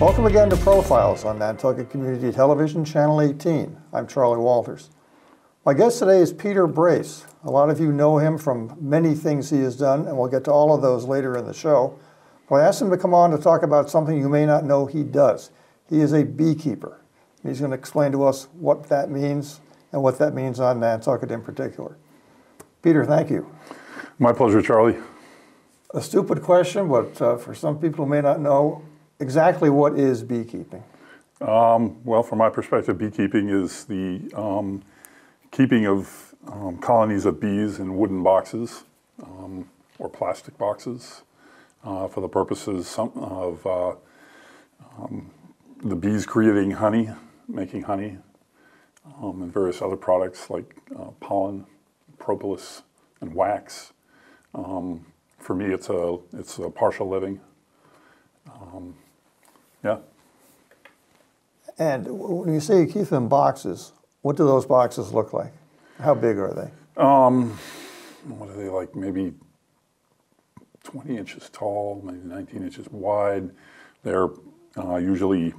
Welcome again to Profiles on Nantucket Community Television, Channel 18. I'm Charley Walters. My guest today is Peter Brace. A lot of you know him from many things he has done, and we'll get to all of those later in the show. But I asked him to come on to talk about something you may not know he does. He is a beekeeper. He's going to explain to us what that means and what that means on Nantucket in particular. Peter, thank you. My pleasure, Charley. A stupid question, but uh, for some people who may not know, exactly what is beekeeping? Um, well, from my perspective, beekeeping is the um, keeping of um, colonies of bees in wooden boxes um, or plastic boxes uh, for the purposes of uh, um, the bees creating honey, making honey, um, and various other products like uh, pollen, propolis, and wax. for me, it's a it's a partial living. Yeah. And when you say you keep them boxes, what do those boxes look like? How big are they? Um, what are they like? Maybe 20 inches tall, maybe 19 inches wide. They're uh, usually,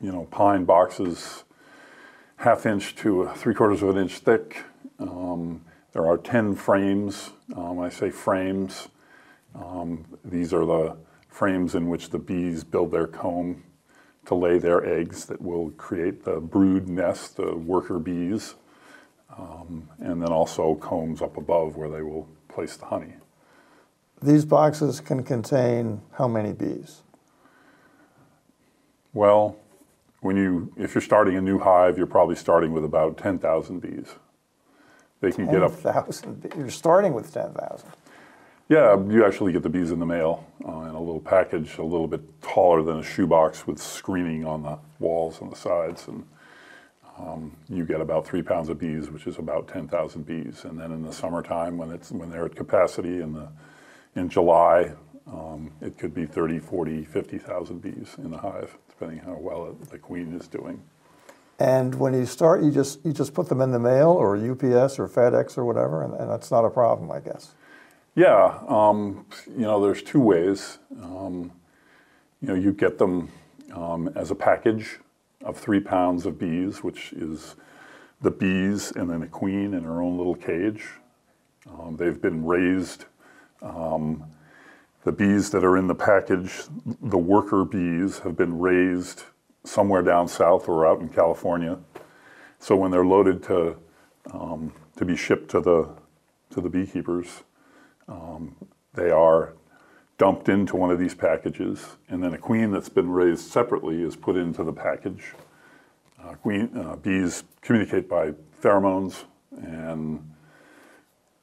you know, pine boxes, half inch to three quarters of an inch thick. Um, there are 10 frames. Um, when I say frames, um, these are the frames in which the bees build their comb to lay their eggs that will create the brood nest, the worker bees, um, and then also combs up above where they will place the honey. These boxes can contain how many bees? Well, when you if you're starting a new hive, you're probably starting with about 10,000 bees. They can 10, get up. 10,000. You're starting with 10,000. Yeah, you actually get the bees in the mail uh, in a little package, a little bit taller than a shoebox with screening on the walls and the sides. And um, you get about three pounds of bees, which is about 10,000 bees. And then in the summertime, when, it's, when they're at capacity in, the, in July, um, it could be 30, 40, 50,000 bees in the hive, depending how well it, the queen is doing. And when you start, you just, you just put them in the mail or UPS or FedEx or whatever, and, and that's not a problem, I guess. Yeah, um, you know, there's two ways. Um, you know, you get them um, as a package of three pounds of bees, which is the bees and then a queen in her own little cage. Um, they've been raised. Um, the bees that are in the package, the worker bees, have been raised somewhere down south or out in California. So when they're loaded to um, to be shipped to the to the beekeepers, um, they are dumped into one of these packages, and then a queen that's been raised separately is put into the package. Uh, queen uh, bees communicate by pheromones, and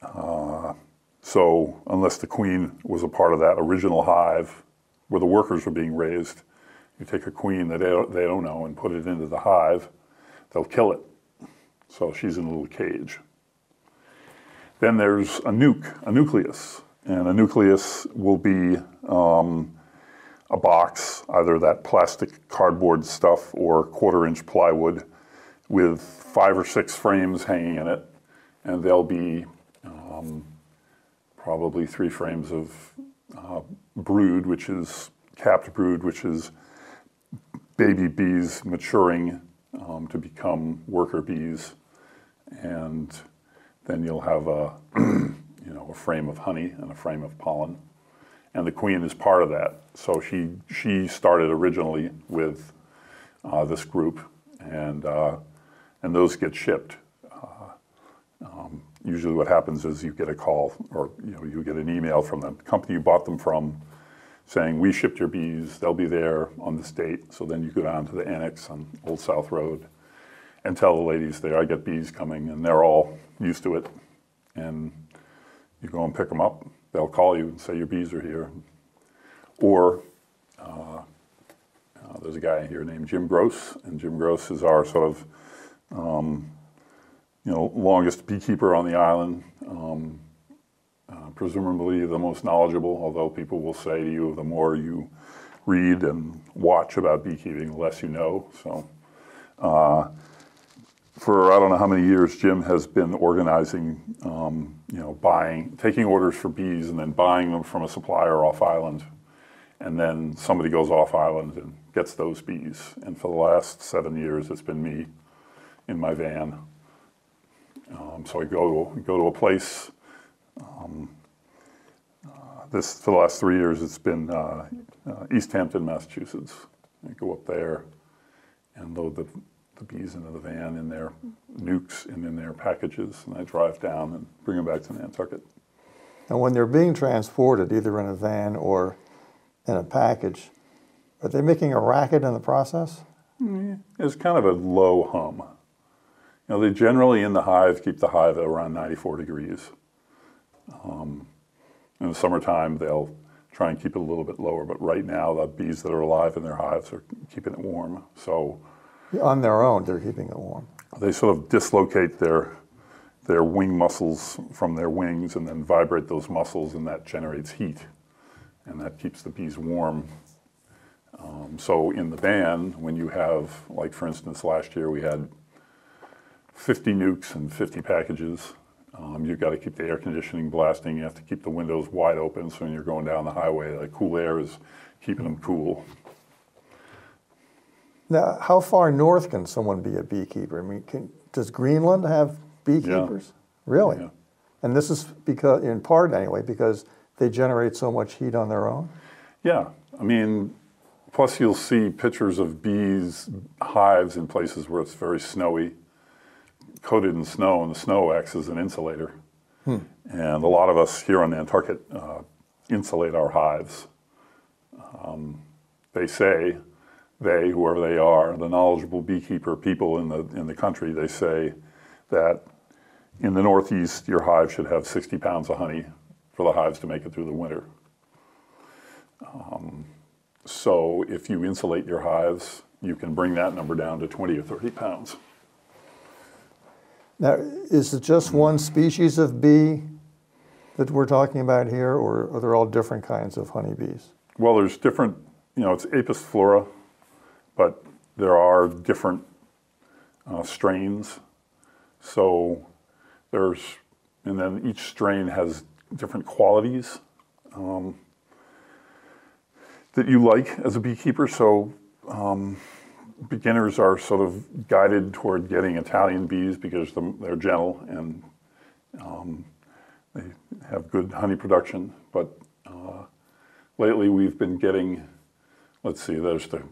uh, so unless the queen was a part of that original hive where the workers were being raised, you take a queen that they don't, they don't know and put it into the hive, they'll kill it. So she's in a little cage. Then there's a nuke, a nucleus. And a nucleus will be um, a box, either that plastic cardboard stuff or quarter inch plywood with five or six frames hanging in it. And there'll be um, probably three frames of uh, brood, which is capped brood, which is baby bees maturing um, to become worker bees. And then you'll have a, you know, a frame of honey and a frame of pollen. And the queen is part of that. So she, she started originally with uh, this group, and, uh, and those get shipped. Uh, um, usually what happens is you get a call or you, know, you get an email from the company you bought them from saying, we shipped your bees, they'll be there on this date. So then you go down to the annex on Old South Road and tell the ladies there, I get bees coming, and they're all used to it. And you go and pick them up. They'll call you and say your bees are here. Or uh, uh, there's a guy here named Jim Gross, and Jim Gross is our sort of um, you know longest beekeeper on the island. Um, uh, presumably the most knowledgeable, although people will say to you, the more you read and watch about beekeeping, the less you know. So. For I don't know how many years, Jim has been organizing, um, you know, buying, taking orders for bees and then buying them from a supplier off island. And then somebody goes off island and gets those bees. And for the last seven years, it's been me in my van. Um, so I go go to a place. Um, uh, this for the last three years, it's been uh, uh, East Hampton, Massachusetts. I go up there and load the, the bees into the van in their nukes and in their packages, and I drive down and bring them back to Nantucket. And when they're being transported, either in a van or in a package, are they making a racket in the process? It's kind of a low hum. You know, they generally in the hive keep the hive at around 94 degrees. Um, in the summertime, they'll try and keep it a little bit lower, but right now, the bees that are alive in their hives are keeping it warm. So On their own, they're keeping it warm. they sort of dislocate their their wing muscles from their wings and then vibrate those muscles, and that generates heat, and that keeps the bees warm. Um, so in the van, when you have, like for instance, last year we had 50 nukes and 50 packages. Um, you've got to keep the air conditioning blasting. You have to keep the windows wide open so when you're going down the highway, the cool air is keeping them cool. Now, how far north can someone be a beekeeper? I mean, can, does Greenland have beekeepers? Really? Yeah. And this is because, in part anyway, because they generate so much heat on their own? Yeah, I mean, plus you'll see pictures of bees, hives in places where it's very snowy, coated in snow, and the snow acts as an insulator. Hmm. And a lot of us here on Nantucket uh, insulate our hives. Um, they say, they, whoever they are, the knowledgeable beekeeper people in the, in the country, they say that in the Northeast, your hive should have 60 pounds of honey for the hives to make it through the winter. Um, so if you insulate your hives, you can bring that number down to 20 or 30 pounds. Now, is it just one species of bee that we're talking about here, or are there all different kinds of honeybees? Well, there's different, you know, it's Apis mellifera, but there are different uh, strains. So there's, and then each strain has different qualities um, that you like as a beekeeper. So um, beginners are sort of guided toward getting Italian bees because they're gentle and um, they have good honey production. But uh, lately we've been getting, let's see, there's the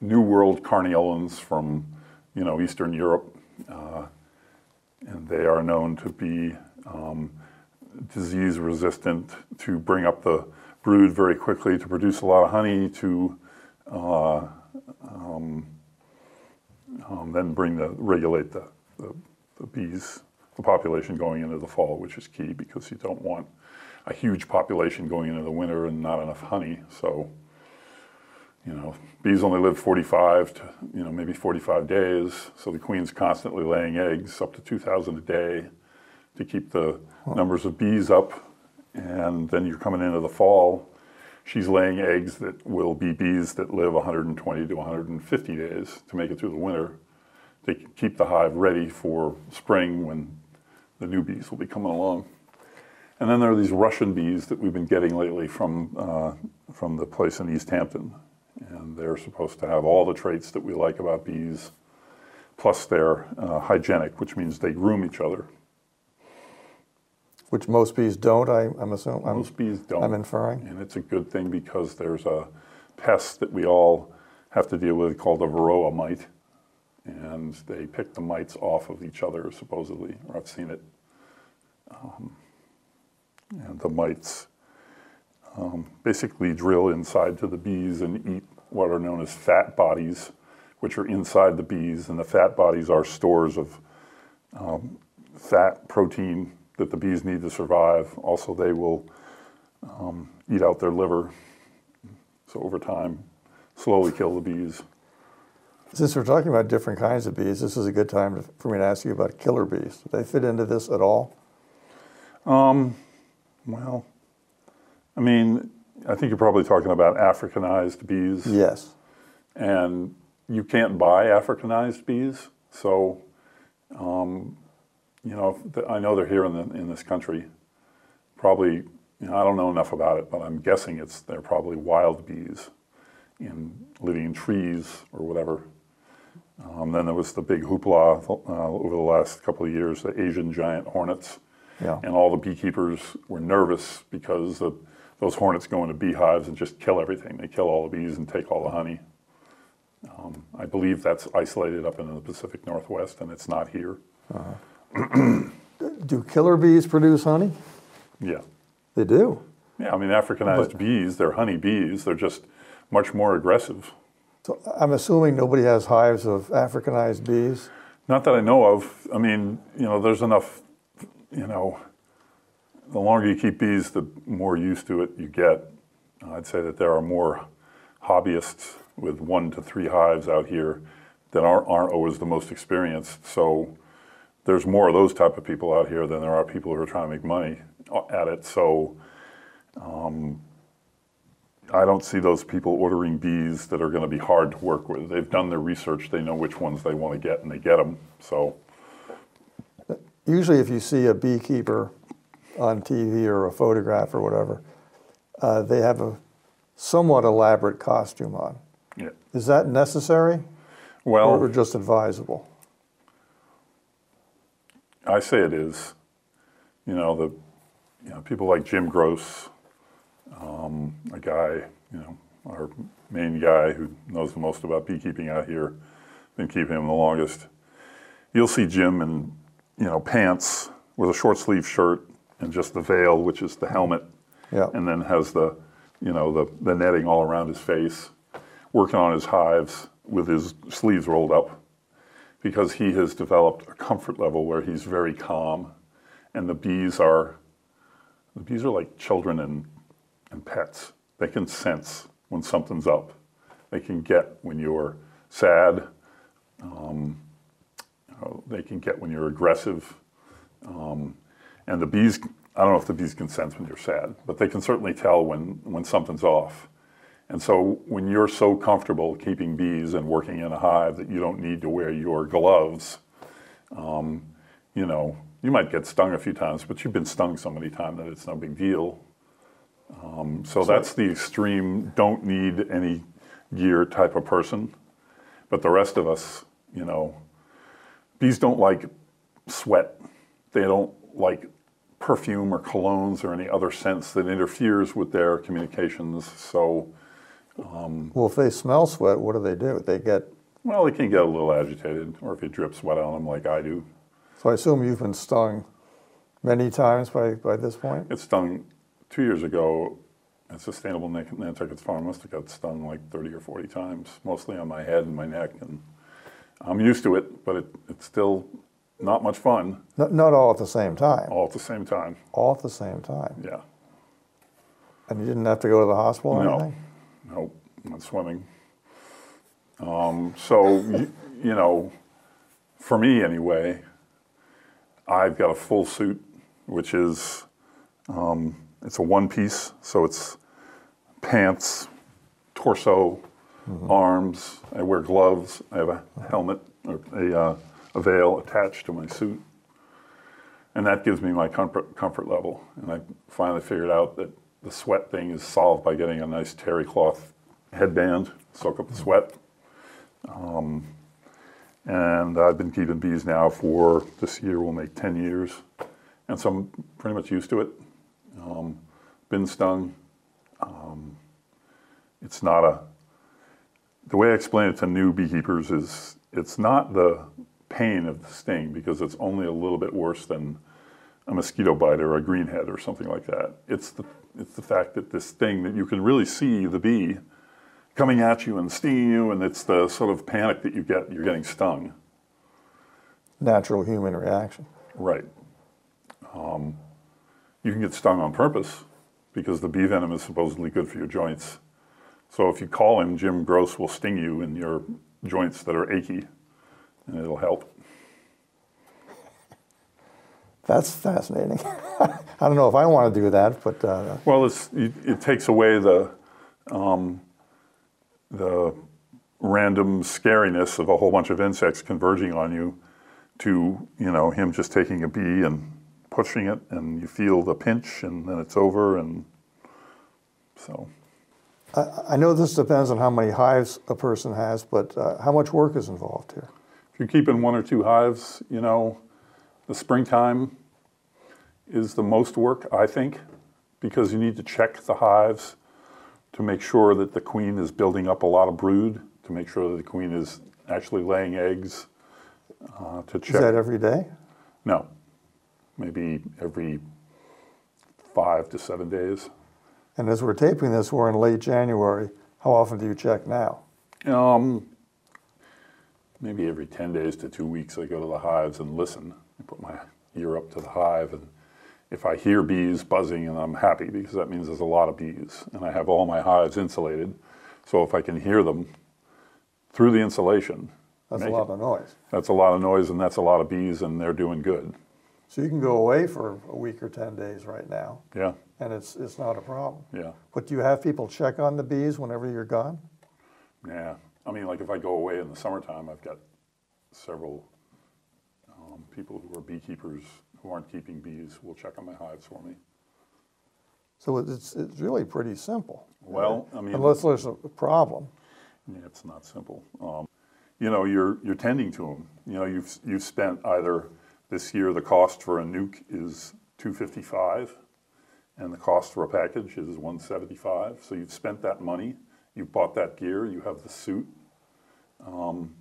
New World Carniolans from, you know, Eastern Europe, uh, and they are known to be um, disease resistant, to bring up the brood very quickly, to produce a lot of honey, to uh, um, um, then bring the regulate the, the, the bees, the population going into the fall, which is key because you don't want a huge population going into the winter and not enough honey. So, you know, bees only live 45 to, you know, maybe 45 days. So the queen's constantly laying eggs, up to 2,000 a day, to keep the numbers of bees up. And then you're coming into the fall, she's laying eggs that will be bees that live 120 to 150 days to make it through the winter to keep the hive ready for spring when the new bees will be coming along. And then there are these Russian bees that we've been getting lately from, uh, from the place in East Hampton. And they're supposed to have all the traits that we like about bees, plus they're uh, hygienic, which means they groom each other. Which most bees don't, I, I'm assuming. I'm, Most bees don't. I'm inferring. And it's a good thing because there's a pest that we all have to deal with called a varroa mite. And they pick the mites off of each other, supposedly, or I've seen it. Um, and the mites um, basically drill inside to the bees and eat what are known as fat bodies, which are inside the bees. And the fat bodies are stores of um, fat, protein that the bees need to survive. Also, they will um, eat out their liver. So over time, slowly kill the bees. Since we're talking about different kinds of bees, this is a good time to, for me to ask you about killer bees. Do they fit into this at all? Well, I mean, I think you're probably talking about Africanized bees. Yes. and you can't buy Africanized bees. So, um, you know, I know they're here in the, in this country. Probably, you know, I don't know enough about it, but I'm guessing it's they're probably wild bees, in living in trees or whatever. Um, then there was the big hoopla uh, over the last couple of years, the Asian giant hornets. Yeah. And all the beekeepers were nervous because the, those hornets go into beehives and just kill everything. They kill all the bees and take all the honey. Um, I believe that's isolated up in the Pacific Northwest and it's not here. Do killer bees produce honey? Yeah. They do. Yeah, I mean, Africanized But- bees, they're honey bees, they're just much more aggressive. So I'm assuming nobody has hives of Africanized bees. Not that I know of. I mean, you know, there's enough, you know, the longer you keep bees, the more used to it you get. I'd say that there are more hobbyists with one to three hives out here that aren't, aren't always the most experienced. So there's more of those type of people out here than there are people who are trying to make money at it. So um, I don't see those people ordering bees that are going to be hard to work with. They've done their research, they know which ones they want to get, and they get them. So, Usually, if you see a beekeeper on TV or a photograph or whatever, uh, they have a somewhat elaborate costume on. yeah. Is that necessary or, Well, or just advisable? I say it is. You know, the you know, people like Jim Gross, um, a guy, you know, our main guy who knows the most about beekeeping out here, been keeping him the longest. You'll see Jim in, you know, pants with a short sleeve shirt and just the veil, which is the helmet, Yeah. and then has the, you know, the, the netting all around his face, working on his hives with his sleeves rolled up because he has developed a comfort level where he's very calm and the bees are the bees are like children and, and pets they can sense when something's up they can get when you're sad um, they can get when you're aggressive um, and the bees i don't know if the bees can sense when you're sad but they can certainly tell when, when something's off and so when you're so comfortable keeping bees and working in a hive that you don't need to wear your gloves, um, you know, you might get stung a few times, but you've been stung so many times that it's no big deal. Um, so that's the extreme, don't need any gear type of person. But the rest of us, you know, bees don't like sweat. They don't like perfume or colognes or any other scents that interferes with their communications. So, um, Well, if they smell sweat, what do they do? They get. well, they can get a little agitated, or if you drip sweat on them like I do. So I assume you've been stung many times by, by this point. It stung two years ago at Sustainable Nan- Nantucket's Farm. Must have got stung like 30 or 40 times, mostly on my head and my neck. And I'm used to it, but it, it's still not much fun Not, not all at the same time. all at the same time. All at the same time. Yeah. And you didn't have to go to the hospital or No. anything? Nope, not swimming. Um, so, you, you know, for me anyway, I've got a full suit, which is, um, it's a one piece, so it's pants, torso, arms. I wear gloves. I have a helmet, or a, uh, a veil attached to my suit. And that gives me my comfort, comfort level. And I finally figured out that the sweat thing is solved by getting a nice terry cloth headband, soak up the sweat. Um, and I've been keeping bees now for this year will make 10 years. And so I'm pretty much used to it. Um, been stung. Um, it's not a, the way I explain it to new beekeepers is it's not the pain of the sting because it's only a little bit worse than a mosquito bite or a greenhead or something like that. It's the, it's the fact that this thing that you can really see the bee coming at you and stinging you, and it's the sort of panic that you get, you're getting stung. Natural human reaction. Right. Um, you can get stung on purpose because the bee venom is supposedly good for your joints. So if you call him, Jim Gross will sting you in your joints that are achy, and it'll help. That's fascinating. I don't know if I want to do that, but uh, Well, it's, it, it takes away the, um, the random scariness of a whole bunch of insects converging on you to, you know, him just taking a bee and pushing it, and you feel the pinch, and then it's over, and so. I, I know this depends on how many hives a person has, but uh, how much work is involved here? You're keeping one or two hives, you know, the springtime is the most work, I think, because you need to check the hives to make sure that the queen is building up a lot of brood, to make sure that the queen is actually laying eggs, uh, to check. Is that every day? No, maybe every five to seven days. And as we're taping this, we're in late January. How often do you check now? Um, maybe every 10 days to two weeks, I go to the hives and listen. I put my ear up to the hive, and if I hear bees buzzing, and I'm happy because that means there's a lot of bees, and I have all my hives insulated. So if I can hear them through the insulation, That's a lot it- of noise. that's a lot of noise, and that's a lot of bees, and they're doing good. So you can go away for a week or 10 days right now, Yeah, and it's, it's not a problem. yeah, But do you have people check on the bees whenever you're gone? yeah. I mean, like if I go away in the summertime, I've got several um, people who are beekeepers who aren't keeping bees will check on my hives for me. So it's, it's really pretty simple. Well, I mean, Unless there's a problem. yeah, it's not simple. Um, you know, you're you're tending to them. You know, you've you've spent either this year the cost for a nuke is two fifty five, and the cost for a package is one seventy five. So you've spent that money. You've bought that gear. You have the suit, um,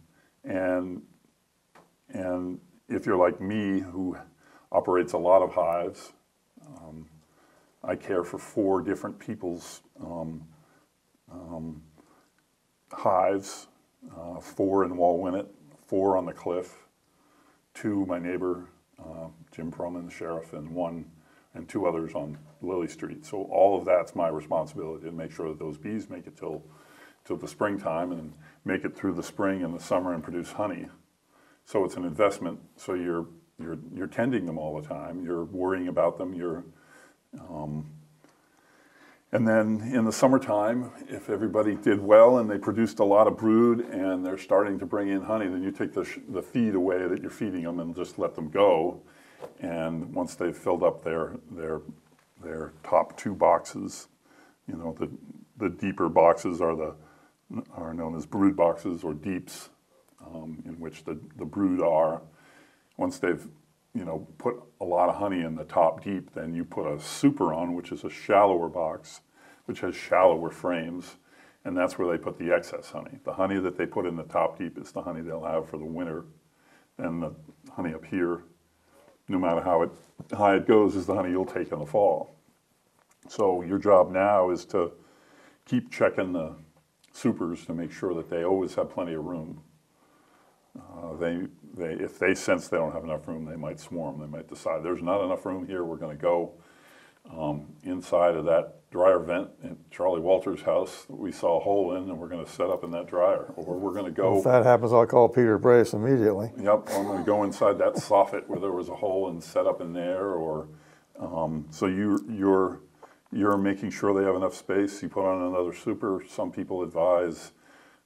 and and if you're like me, who operates a lot of hives, um, I care for four different people's um, um, hives, uh, four in Wauwinet, four on the cliff, two my neighbor uh, Jim Perelman, the sheriff, and one and two others on Lily Street. So all of that's my responsibility to make sure that those bees make it till till the springtime and make it through the spring and the summer and produce honey. So it's an investment. So you're you're you're tending them all the time. You're worrying about them. You're um, and then in the summertime, if everybody did well and they produced a lot of brood and they're starting to bring in honey, then you take the, the feed away that you're feeding them and just let them go. And once they've filled up their, their, their top two boxes, you know, the, the deeper boxes are, the, are known as brood boxes or deeps, um, in which the, the brood are. Once they've you know, put a lot of honey in the top deep, then you put a super on, which is a shallower box, which has shallower frames, and that's where they put the excess honey. The honey that they put in the top deep is the honey they'll have for the winter. And the honey up here, no matter how it, high it goes, is the honey you'll take in the fall. So your job now is to keep checking the supers to make sure that they always have plenty of room. Uh, they, they, if they sense they don't have enough room, they might swarm. They might decide there's not enough room here. We're going to go um, inside of that dryer vent in Charley Walters' house that we saw a hole in, and we're going to set up in that dryer, or we're going to go. If that happens, I'll call Peter Brace immediately. Yep, I'm going to go inside that soffit where there was a hole and set up in there, or um, so you you're you're making sure they have enough space. You put on another super. Some people advise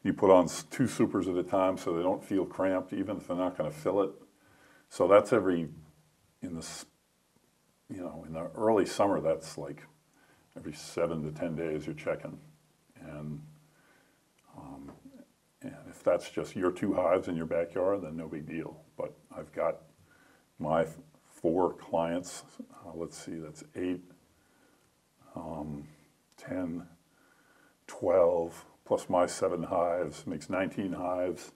you put on two supers at a time so they don't feel cramped, even if they're not going to fill it. So that's every in the you know in the early summer. That's like every seven to ten days you're checking, and um, and if that's just your two hives in your backyard, then no big deal. But I've got my four clients. Uh, let's see, that's eight, um, 10, 12, plus my seven hives makes 19 hives.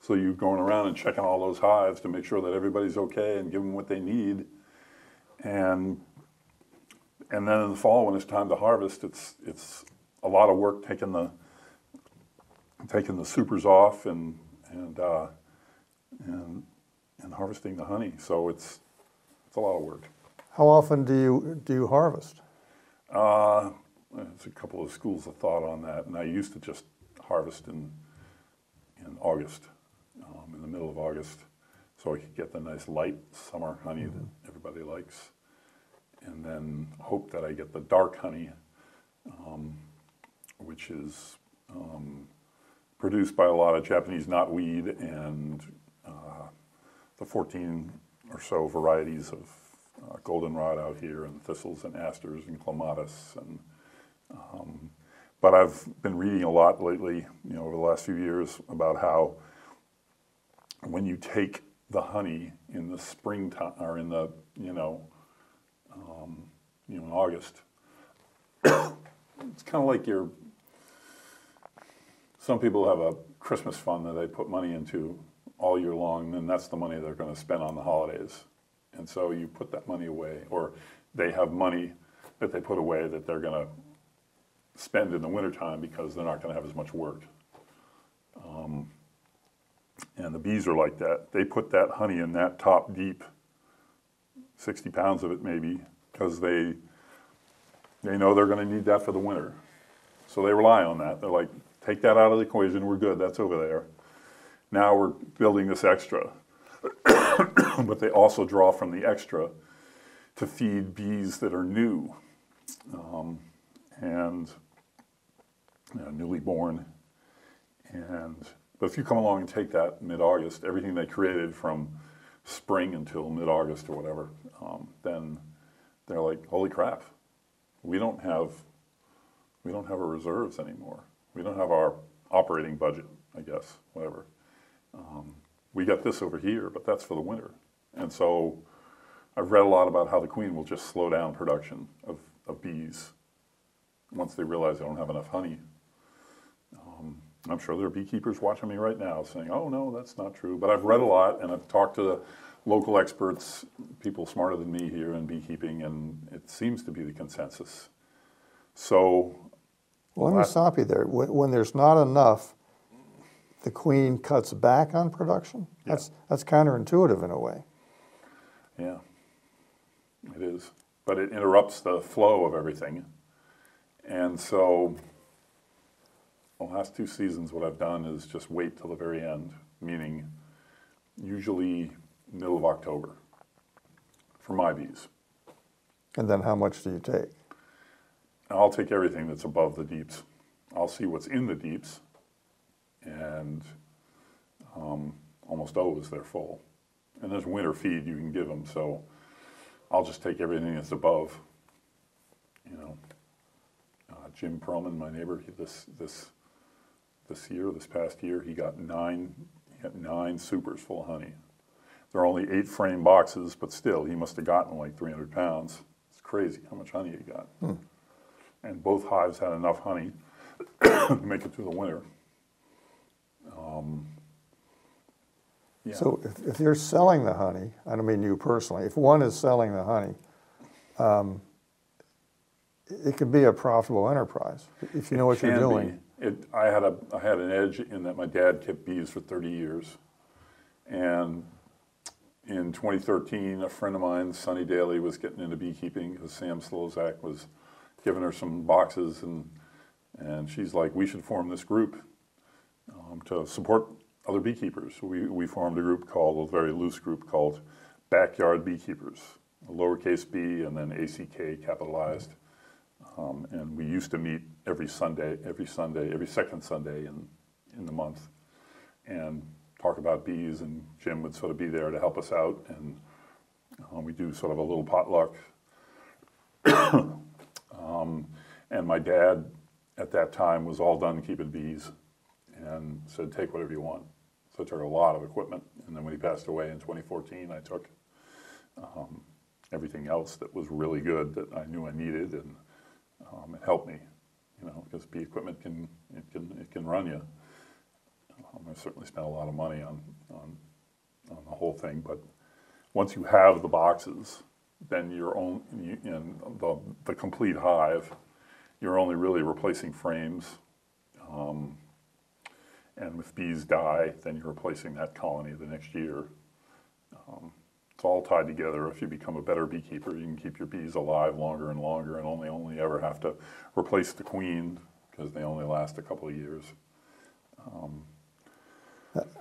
So you're going around and checking all those hives to make sure that everybody's okay and give them what they need. And and then in the fall, when it's time to harvest, it's it's a lot of work taking the taking the supers off and and uh, and and harvesting the honey. So it's it's a lot of work. How often do you, do you harvest? Uh, there's a couple of schools of thought on that, and I used to just harvest in in August, um, in the middle of August, so I could get the nice light summer honey that everybody likes, and then hope that I get the dark honey, um, which is um, produced by a lot of Japanese knotweed and uh, the 14 or so varieties of uh, goldenrod out here, and thistles and asters and clematis and um, But I've been reading a lot lately, you know, over the last few years about how when you take the honey in the springtime or in the, you know, um, you know, in August, it's kind of like you're. Some people have a Christmas fund that they put money into all year long, and then that's the money they're going to spend on the holidays. And so you put that money away, or they have money that they put away that they're going to spend in the wintertime because they're not going to have as much work. Um, and the bees are like that. They put that honey in that top deep, 60 pounds of it maybe, because they, they know they're going to need that for the winter. So they rely on that. They're like, take that out of the equation, we're good, that's over there. Now we're building this extra. but they also draw from the extra to feed bees that are new um, and you know, newly born. And but if you come along and take that mid-August, everything they created from spring until mid-August or whatever, um, then they're like, holy crap, we don't have we don't have our reserves anymore. We don't have our operating budget, I guess, whatever. Um, we got this over here, but that's for the winter. And so I've read a lot about how the queen will just slow down production of, of bees once they realize they don't have enough honey. Um, I'm sure there are beekeepers watching me right now saying, oh, no, that's not true. But I've read a lot and I've talked to the local experts, people smarter than me here in beekeeping, and it seems to be the consensus. So, Well, let me stop you there. When, when there's not enough, the queen cuts back on production? That's, that's counterintuitive in a way. yeah, it is. But it interrupts the flow of everything. And so, the last two seasons, what I've done is just wait till the very end, meaning usually middle of October for my bees. And then how much do you take? I'll take everything that's above the deeps. I'll see what's in the deeps, and um, almost always they're full. And there's winter feed you can give them, so I'll just take everything that's above. You know, uh, Jim Perelman, my neighbor, he, this this this year, this past year, he got nine he got nine supers full of honey. They're only eight frame boxes, but still, he must have gotten like 300 pounds. It's crazy how much honey he got. And both hives had enough honey to make it through the winter. Um, yeah. So if, if you're selling the honey, I don't mean you personally, if one is selling the honey, um, it could be a profitable enterprise if you know what you're doing. It, I had a, I had an edge in that my dad kept bees for 30 years. And in 2013, a friend of mine, Sunny Daly, was getting into beekeeping because Sam Slozak was giving her some boxes. And, and she's like, we should form this group um, to support other beekeepers. We, we formed a group called, a very loose group called Backyard Beekeepers, lowercase b and then ACK capitalized. Um, and we used to meet every Sunday, every Sunday, every second Sunday in, in the month and talk about bees. And Jim would sort of be there to help us out. And uh, we do sort of a little potluck. um, and my dad at that time was all done keeping bees and said, take whatever you want. So I took a lot of equipment. And then when he passed away in 2014, I took um, everything else that was really good that I knew I needed. And um, it helped me, you know, because bee equipment can it can it can run you. Um, I certainly spent a lot of money on, on on the whole thing, but once you have the boxes, then you're you, in the the complete hive. You're only really replacing frames, um, and if bees die, then you're replacing that colony the next year. Um, it's all tied together. If you become a better beekeeper, you can keep your bees alive longer and longer, and only only ever have to replace the queen because they only last a couple of years.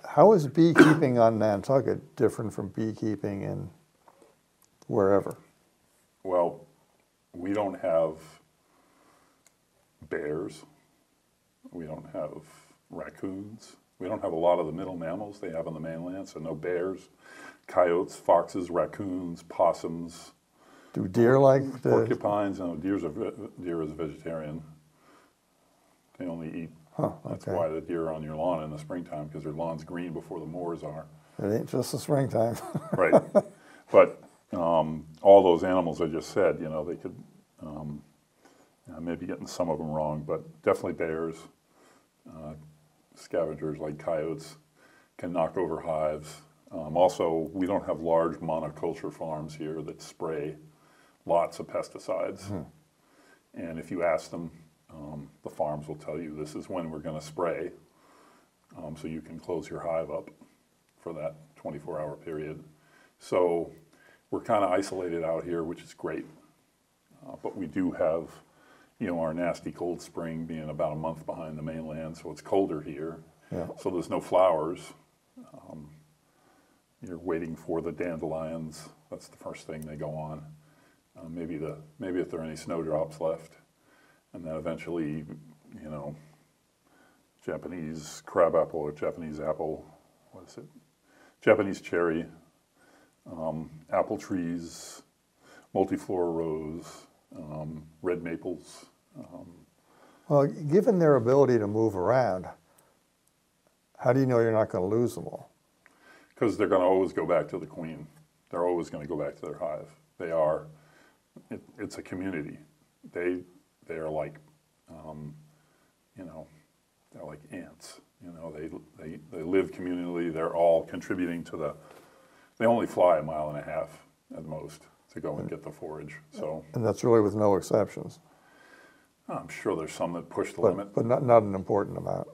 How is beekeeping on Nantucket different from beekeeping in wherever? Well, we don't have bears. We don't have raccoons. We don't have a lot of the middle mammals they have on the mainland, so no bears, coyotes, foxes, raccoons, possums, Do deer like the, porcupines. No, deer's a, deer is a vegetarian. They only eat. Huh, That's why the deer are on your lawn in the springtime because their lawn's green before the moors are. It ain't just the springtime. Right. but um, all those animals I just said, you know, they could. Um, I may be getting some of them wrong, but definitely bears, uh, scavengers like coyotes can knock over hives. Um, also, we don't have large monoculture farms here that spray lots of pesticides. And if you ask them, um, the farms will tell you this is when we're going to spray, um, so you can close your hive up for that 24 hour period. So we're kind of isolated out here, which is great. Uh, but we do have, you know, our nasty cold spring being about a month behind the mainland, so it's colder here. Yeah. So there's no flowers. Um, you're waiting for the dandelions. That's the first thing they go on. Uh, maybe the maybe if there are any snowdrops left, and then eventually, you know, Japanese crabapple or Japanese apple. What is it? Japanese cherry, um, apple trees, multiflora rose, um, red maples. Well, given their ability to move around, how do you know you're not going to lose them all? because they're going to always go back to the queen. They're always going to go back to their hive. They are. It, it's a community. They they are like, um, you know, they're like ants. You know, they they they live communally. They're all contributing to the. They only fly a mile and a half at most to go and get the forage. So And that's really with no exceptions, I'm sure there's some that push the but, limit. but not, not an important amount.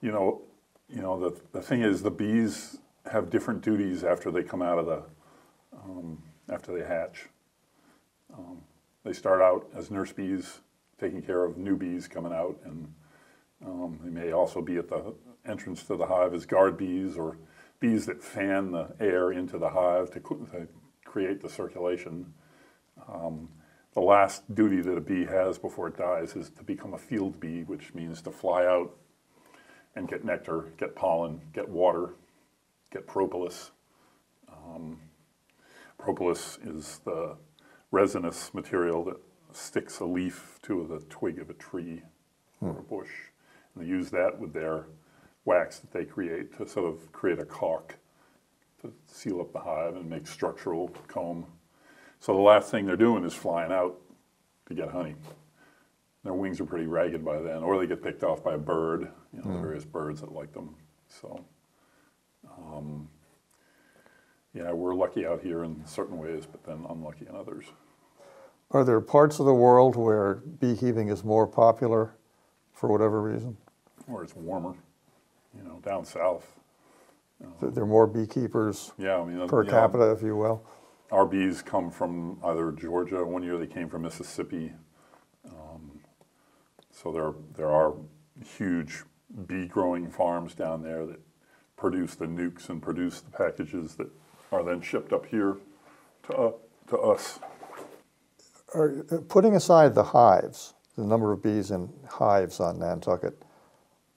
You know, you know the the thing is the bees have different duties after they come out of the um, after they hatch. Um, they start out as nurse bees, taking care of new bees coming out, and um, they may also be at the entrance to the hive as guard bees or bees that fan the air into the hive to, to create the circulation. The last duty that a bee has before it dies is to become a field bee, which means to fly out and get nectar, get pollen, get water, get propolis. Um, propolis is the resinous material that sticks a leaf to the twig of a tree or a bush. And they use that with their wax that they create to sort of create a caulk to seal up the hive and make structural comb. So the last thing they're doing is flying out to get honey. Their wings are pretty ragged by then, or they get picked off by a bird, you know, the various birds that like them. So, um, yeah, we're lucky out here in certain ways, but then unlucky in others. Are there parts of the world where beekeeping is more popular for whatever reason? Or it's warmer, you know, down south. That there are more beekeepers Yeah, I mean, per you know, capita, if you will? Our bees come from either Georgia. One year they came from Mississippi. Um, so there, there are huge bee growing farms down there that produce the nukes and produce the packages that are then shipped up here to, uh, to us. Are, uh, putting aside the hives, the number of bees in hives on Nantucket,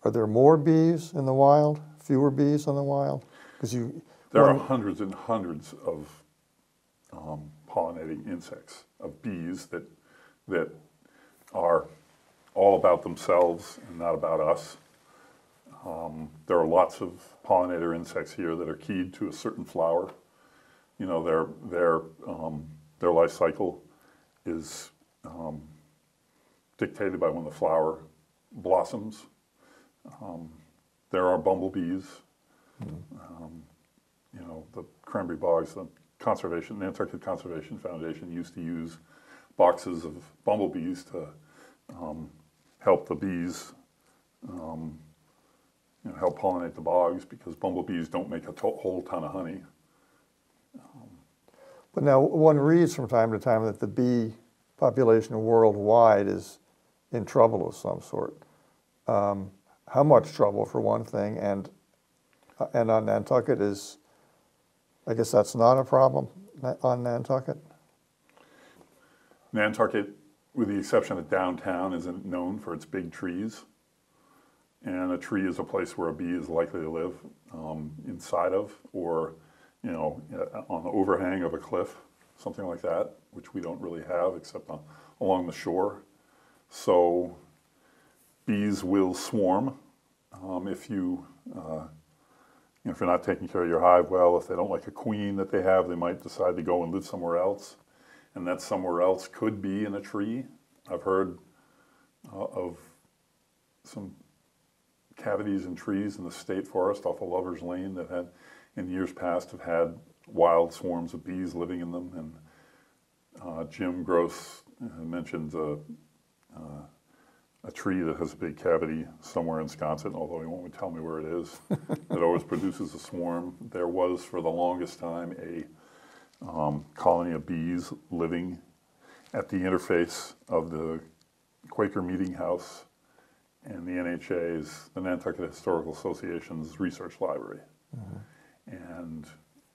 are there more bees in the wild, fewer bees in the wild? Because you, There are hundreds and hundreds of um, pollinating insects, of bees that, that are all about themselves and not about us. Um, there are lots of pollinator insects here that are keyed to a certain flower. You know, their, their, um, their life cycle is um, dictated by when the flower blossoms. Um, there are bumblebees you know, the cranberry bogs, the conservation, Nantucket Conservation Foundation used to use boxes of bumblebees to um, help the bees, um, you know, help pollinate the bogs because bumblebees don't make a to- whole ton of honey. but now one reads from time to time that the bee population worldwide is in trouble of some sort. Um, how much trouble, for one thing, and uh, and on Nantucket is, I guess that's not a problem on Nantucket. Nantucket, with the exception of downtown, isn't known for its big trees. And a tree is a place where a bee is likely to live um, inside of, or you know, uh, on the overhang of a cliff, something like that, which we don't really have except on, along the shore. So bees will swarm um, if you, uh, know, if you're not taking care of your hive well. If they don't like a queen that they have, they might decide to go and live somewhere else, and that somewhere else could be in a tree. I've heard uh, of some cavities in trees in the state forest off of Lover's Lane that had, in years past, have had wild swarms of bees living in them. And uh, Jim Gross uh, mentioned uh, uh, a tree that has a big cavity somewhere in Wisconsin, although he won't tell me where it is, that always produces a swarm. There was, for the longest time, a um, colony of bees living at the interface of the Quaker Meeting House and the NHA's, the Nantucket Historical Association's research library. And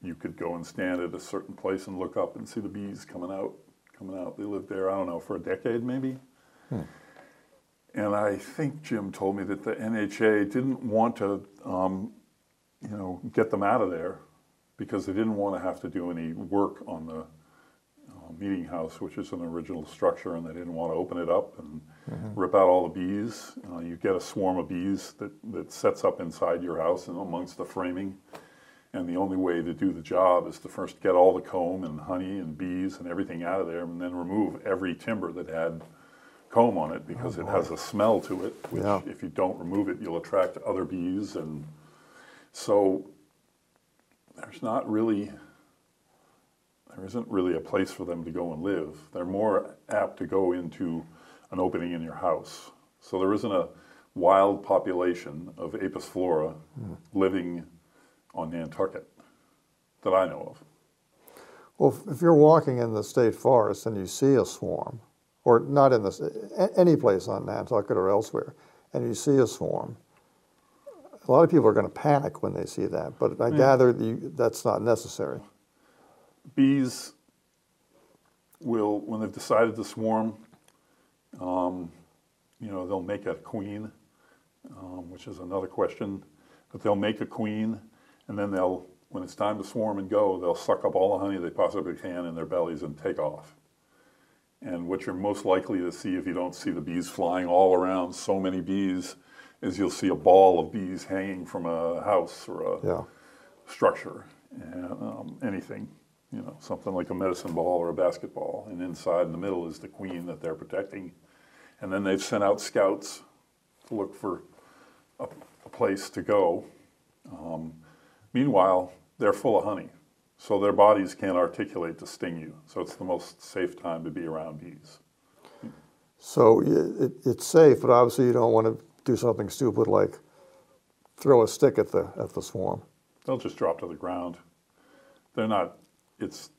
you could go and stand at a certain place and look up and see the bees coming out, coming out. They lived there, I don't know, for a decade maybe. And I think Jim told me that the NHA didn't want to, um, you know, get them out of there because they didn't want to have to do any work on the uh, meeting house, which is an original structure, and they didn't want to open it up and rip out all the bees. Uh, you get a swarm of bees that, that sets up inside your house and amongst the framing. And the only way to do the job is to first get all the comb and honey and bees and everything out of there, and then remove every timber that had comb on it because oh, it has a smell to it. Which, Yeah. if you don't remove it, you'll attract other bees, and so there's not really there isn't really a place for them to go and live. They're more apt to go into an opening in your house. So there isn't a wild population of Apis mellifera hmm. living on Nantucket that I know of. Well, if you're walking in the state forest and you see a swarm, or not in this, any place on Nantucket or elsewhere, and you see a swarm, a lot of people are going to panic when they see that, but I gather that you, that's not necessary. Bees will, when they've decided to swarm, um, you know, they'll make a queen, um, which is another question. But they'll make a queen, and then they'll, when it's time to swarm and go, they'll suck up all the honey they possibly can in their bellies and take off. And what you're most likely to see if you don't see the bees flying all around, so many bees, is you'll see a ball of bees hanging from a house or a Yeah. structure, and, um, anything, you know, something like a medicine ball or a basketball, and inside in the middle is the queen that they're protecting. And then they've sent out scouts to look for a, a place to go. Um, meanwhile, they're full of honey, so their bodies can't articulate to sting you. So it's the most safe time to be around bees. So it, it's safe, but obviously you don't want to do something stupid like throw a stick at the at the swarm. They'll just drop to the ground. They're not, it's,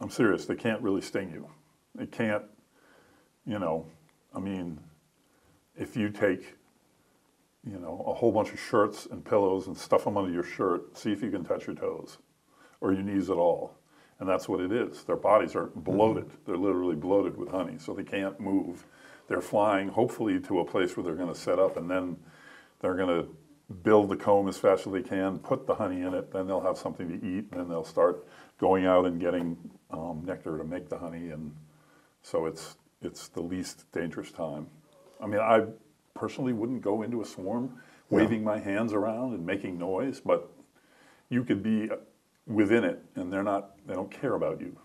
I'm serious, they can't really sting you. They can't, you know, I mean, if you take, you know, a whole bunch of shirts and pillows and stuff them under your shirt, see if you can touch your toes or your knees at all. And that's what it is. Their bodies are bloated. They're literally bloated with honey, so they can't move. They're flying, hopefully, to a place where they're going to set up, and then they're going to build the comb as fast as they can, put the honey in it, then they'll have something to eat, and then they'll start going out and getting um, nectar to make the honey. And so it's it's the least dangerous time. I mean, I personally wouldn't go into a swarm waving my hands around and making noise, but you could be within it, and they're not. They don't care about you.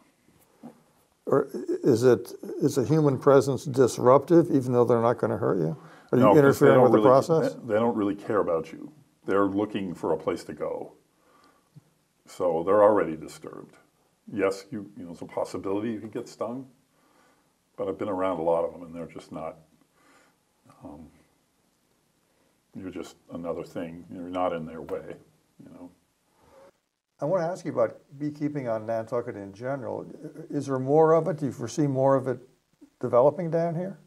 Or is it is a human presence disruptive, even though they're not going to hurt you? Are you No, interfering with the really- process? They, they don't really care about you. They're looking for a place to go. So they're already disturbed. Yes, you, you know, it's a possibility you could get stung, but I've been around a lot of them and they're just not, um, you're just another thing. You're not in their way, you know. I want to ask you about beekeeping on Nantucket in general. Is there more of it? Do you foresee more of it developing down here?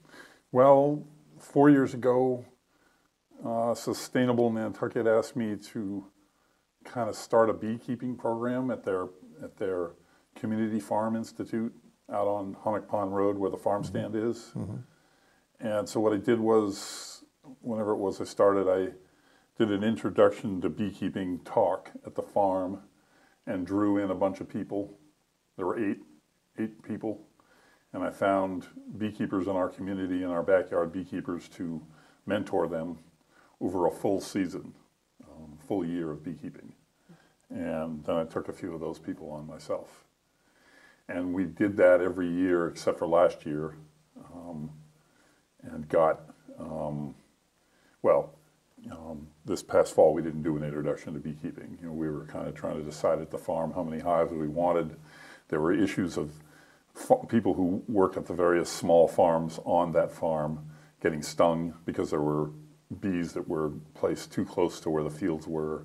Well, four years ago, uh, Sustainable Nantucket asked me to kind of start a beekeeping program at their at their community farm institute out on Hummock Pond Road, where the farm stand is. And so what I did was, whenever it was I started, I did an introduction to beekeeping talk at the farm, and drew in a bunch of people. There were eight eight people, and I found beekeepers in our community, in our backyard beekeepers, to mentor them over a full season, um, full year of beekeeping. And then I took a few of those people on myself. And we did that every year except for last year um, and got, um, well, um, this past fall we didn't do an introduction to beekeeping. You know, we were kind of trying to decide at the farm how many hives we wanted. There were issues of people who worked at the various small farms on that farm getting stung because there were bees that were placed too close to where the fields were.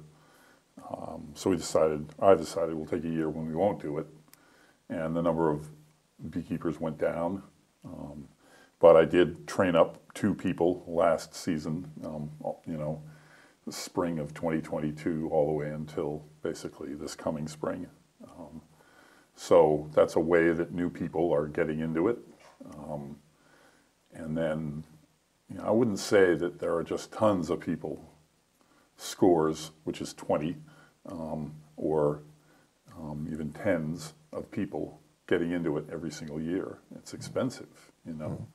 Um, so we decided, I decided we'll take a year when we won't do it. And the number of beekeepers went down. Um, but I did train up two people last season, um, you know, the spring of 2022 all the way until basically this coming spring. Um, so that's a way that new people are getting into it. Um, and then, you know, I wouldn't say that there are just tons of people, scores, which is 20, um, or um, even tens of people getting into it every single year. It's expensive, you know.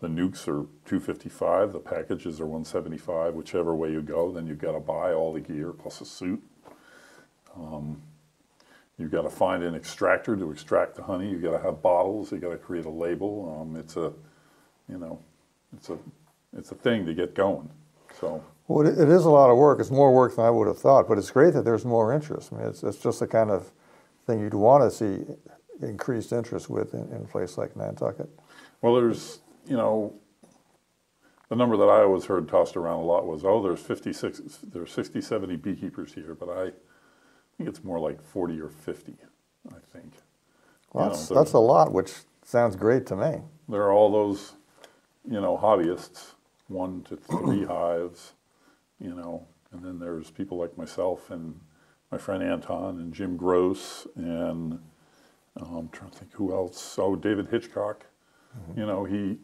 The nukes are 255, the packages are 175, whichever way you go, then you've got to buy all the gear plus a suit. Um, you've got to find an extractor to extract the honey. You've got to have bottles. You've got to create a label. Um, it's a, you know, it's a, it's a thing to get going. So Well, it is a lot of work. It's more work than I would have thought, but it's great that there's more interest. I mean, it's, it's just the kind of thing you'd want to see increased interest with in, in a place like Nantucket. Well, there's, you know, the number that I always heard tossed around a lot was, oh, there's 56, there's 60, 70 beekeepers here, but I think it's more like 40 or 50, I think. Well, You that's, know, that's a lot, which sounds great to me. There are all those, you know, hobbyists, one to three hives, you know, and then there's people like myself and my friend Anton and Jim Gross and um, I'm trying to think who else. Oh, David Hitchcock. You know, he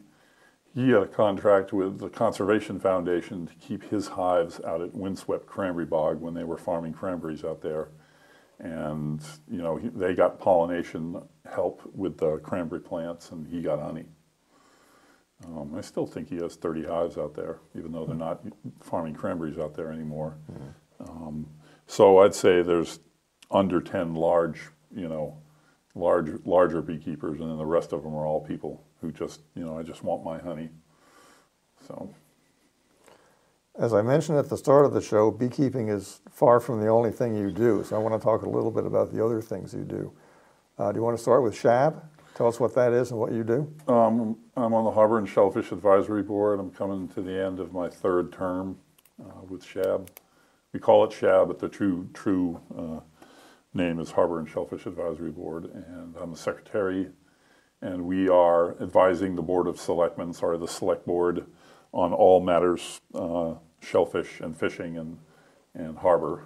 he had a contract with the Conservation Foundation to keep his hives out at Windswept Cranberry Bog when they were farming cranberries out there. And, you know, he, they got pollination help with the cranberry plants and he got honey. Um, I still think he has 30 hives out there, even though they're not farming cranberries out there anymore. Um, so I'd say there's under 10 large, you know, large, larger beekeepers, and then the rest of them are all people who just, you know, I just want my honey. So, As I mentioned at the start of the show, beekeeping is far from the only thing you do. So I want to talk a little bit about the other things you do. Uh, do you want to start with SHAB? Tell us what that is and what you do. um, I'm on the Harbor and Shellfish Advisory Board. I'm coming to the end of my third term uh, with SHAB. We call it SHAB, but the true true uh, name is Harbor and Shellfish Advisory Board, and I'm the secretary. And we are advising the Board of Selectmen, sorry, the Select Board, on all matters uh, shellfish and fishing and and harbor.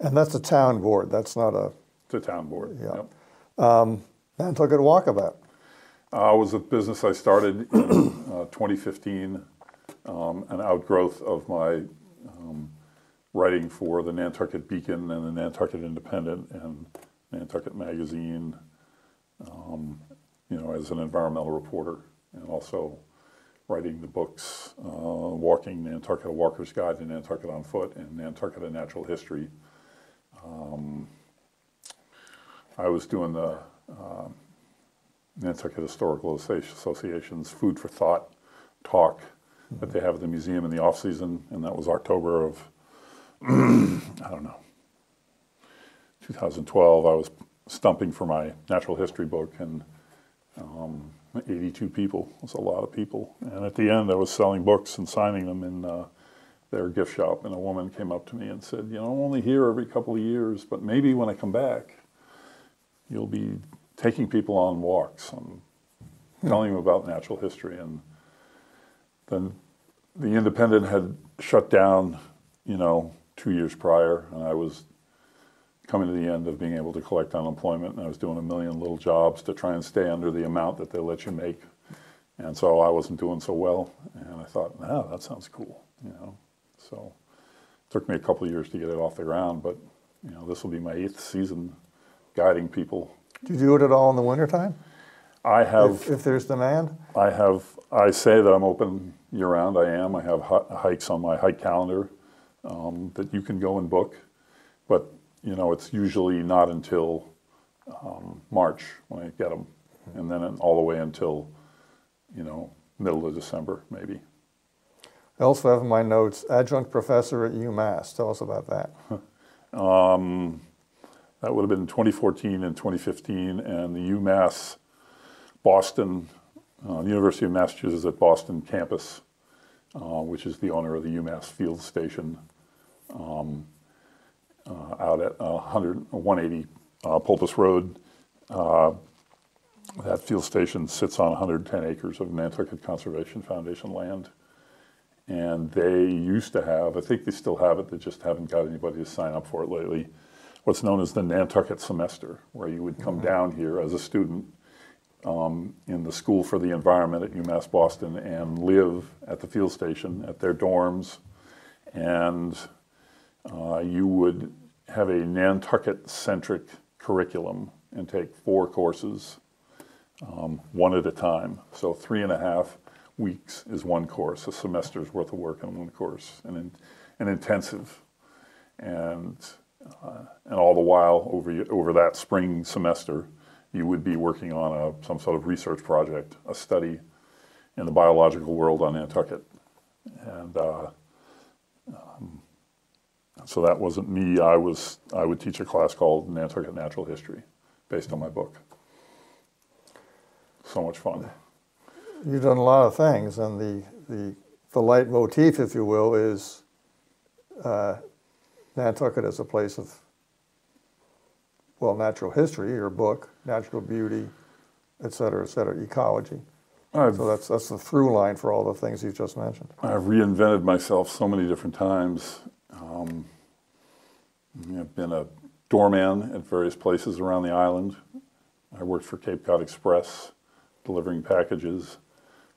And that's a town board. That's not a The town board. Yeah. Yep. Nantucket Walkabout. Uh, it was a business I started in uh, 2015, um, an outgrowth of my um, writing for the Nantucket Beacon and the Nantucket Independent and Nantucket Magazine, um, you know, as an environmental reporter, and also writing the books uh, Walking Nantucket, Walker's Guide to Nantucket on Foot, and Nantucket Natural History. Um, I was doing the Nantucket Historical Association's Food for Thought talk that they have at the museum in the off season, and that was October of I don't know 2012. I was stumping for my natural history book, and um, 82 people was a lot of people. And at the end, I was selling books and signing them in uh, their gift shop, and a woman came up to me and said, "You know, I'm only here every couple of years, but maybe when I come back." you'll be taking people on walks and telling them about natural history. And then the Independent had shut down, you know, two years prior, and I was coming to the end of being able to collect unemployment, and I was doing a million little jobs to try and stay under the amount that they let you make. And so I wasn't doing so well, and I thought, wow, that sounds cool, you know. So it took me a couple of years to get it off the ground, but you know, this will be my eighth season guiding people. Do you do it at all in the wintertime? I have. if, if there's demand? I have, I say that I'm open year round, I am. I have hi- hikes on my hike calendar um, that you can go and book. But, you know, it's usually not until um, March when I get them. And then all the way until, you know, middle of December, maybe. I also have in my notes adjunct professor at UMass. Tell us about that. That would have been 2014 and 2015, and the UMass Boston, uh, the University of Massachusetts at Boston campus, uh, which is the owner of the UMass Field Station um, out at uh, 100, 180 uh, Polpis Road. Uh, that field station sits on 110 acres of Nantucket Conservation Foundation land. And they used to have, I think they still have it, they just haven't got anybody to sign up for it lately, what's known as the Nantucket semester, where you would come down here as a student um, in the School for the Environment at UMass Boston and live at the field station at their dorms. And uh, you would have a Nantucket centric curriculum and take four courses, um, one at a time. So, three and a half weeks is one course, a semester's worth of work in one course, and in, an intensive. And, uh, and all the while, over, over that spring semester, you would be working on a, some sort of research project, a study in the biological world on Nantucket. And uh, um, so that wasn't me. I was I would teach a class called Nantucket Natural History, based on my book. So much fun. You've done a lot of things, and the, the, the leitmotif, if you will, is uh, Nantucket as a place of, well, natural history, your book, natural beauty, et cetera, et cetera, ecology. I've, So that's, that's the through line for all the things you've just mentioned. I've reinvented myself so many different times. Um, I've been a doorman at various places around the island. I worked for Cape Cod Express, delivering packages.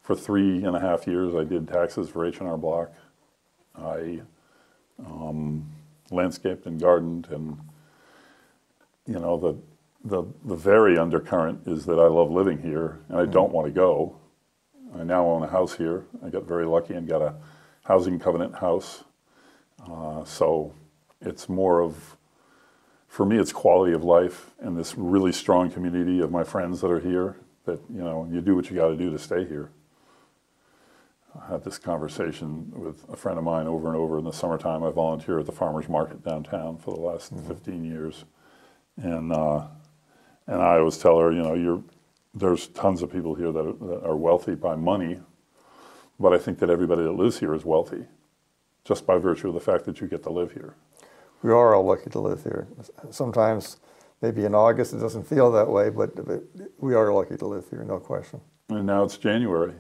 For three and a half years, I did taxes for H&R Block. I um, landscaped and gardened, and you know the, the the very undercurrent is that I love living here, and I don't want to go. I now own a house here. I got very lucky and got a housing covenant house. Uh, so it's more of, for me, it's quality of life and this really strong community of my friends that are here that, you know, you do what you got to do to stay here. I had this conversation with a friend of mine over and over in the summertime. I volunteer at the farmer's market downtown for the last 15 years. And, uh, and I always tell her, you know, you're, there's tons of people here that are, that are wealthy by money, but I think that everybody that lives here is wealthy just by virtue of the fact that you get to live here. We are all lucky to live here. Sometimes, maybe in August, it doesn't feel that way, but we are lucky to live here, no question. And now it's January,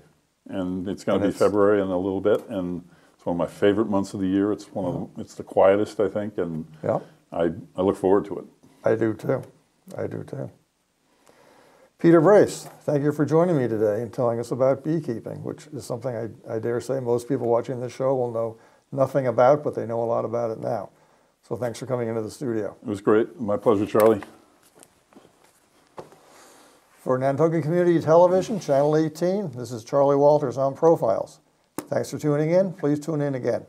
and it's going to be February in a little bit, and it's one of my favorite months of the year. It's one of the, it's the quietest, I think, and Yeah. I, I look forward to it. I do too. I do too. Peter Brace, thank you for joining me today and telling us about beekeeping, which is something I, I dare say most people watching this show will know nothing about, but they know a lot about it now. So thanks for coming into the studio. It was great. My pleasure, Charley. For Nantucket Community Television, Channel 18, this is Charley Walters on Profiles. Thanks for tuning in. Please tune in again.